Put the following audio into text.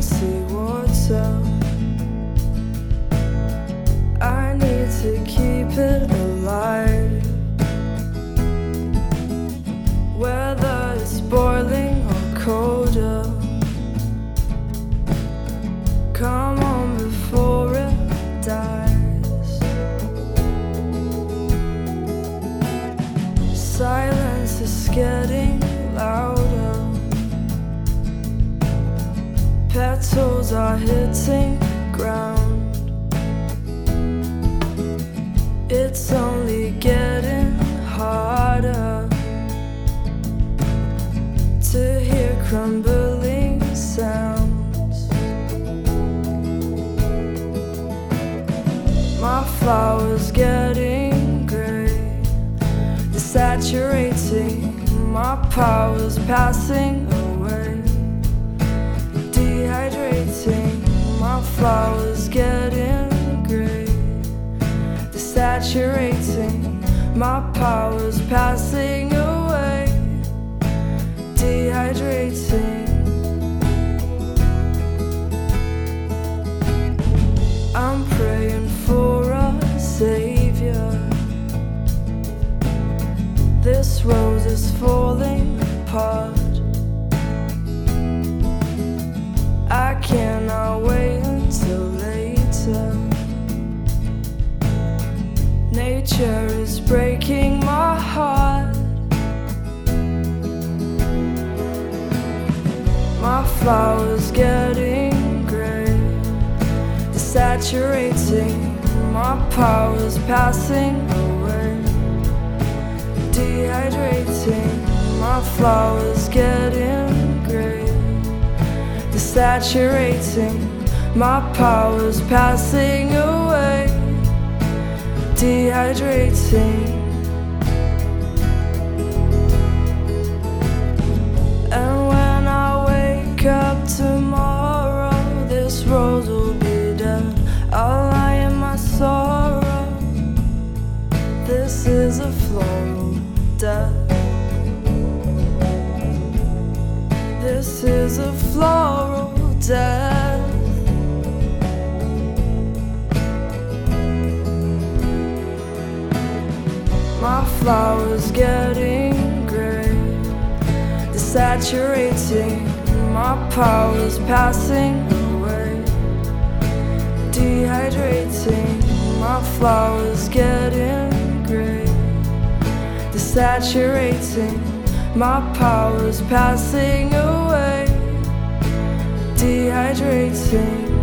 see what's I Petals are hitting ground. It's only getting harder to hear crumbling sounds. My flowers getting gray, saturating My powers passing away, dehydrating. My flowers getting gray, desaturating. My powers passing away, dehydrating. I'm praying for a savior. This rose is falling apart. Nature is breaking my heart. My flowers getting gray, desaturating. My powers passing away, dehydrating. My flowers getting gray, desaturating. My powers passing away, dehydrating. And when I wake up tomorrow, this rose will be dead. I'll lie in my sorrow. This is a floral death. This is a floral death. My flowers getting gray, desaturating. My powers passing away, dehydrating. My flowers getting gray, desaturating. My powers passing away, dehydrating.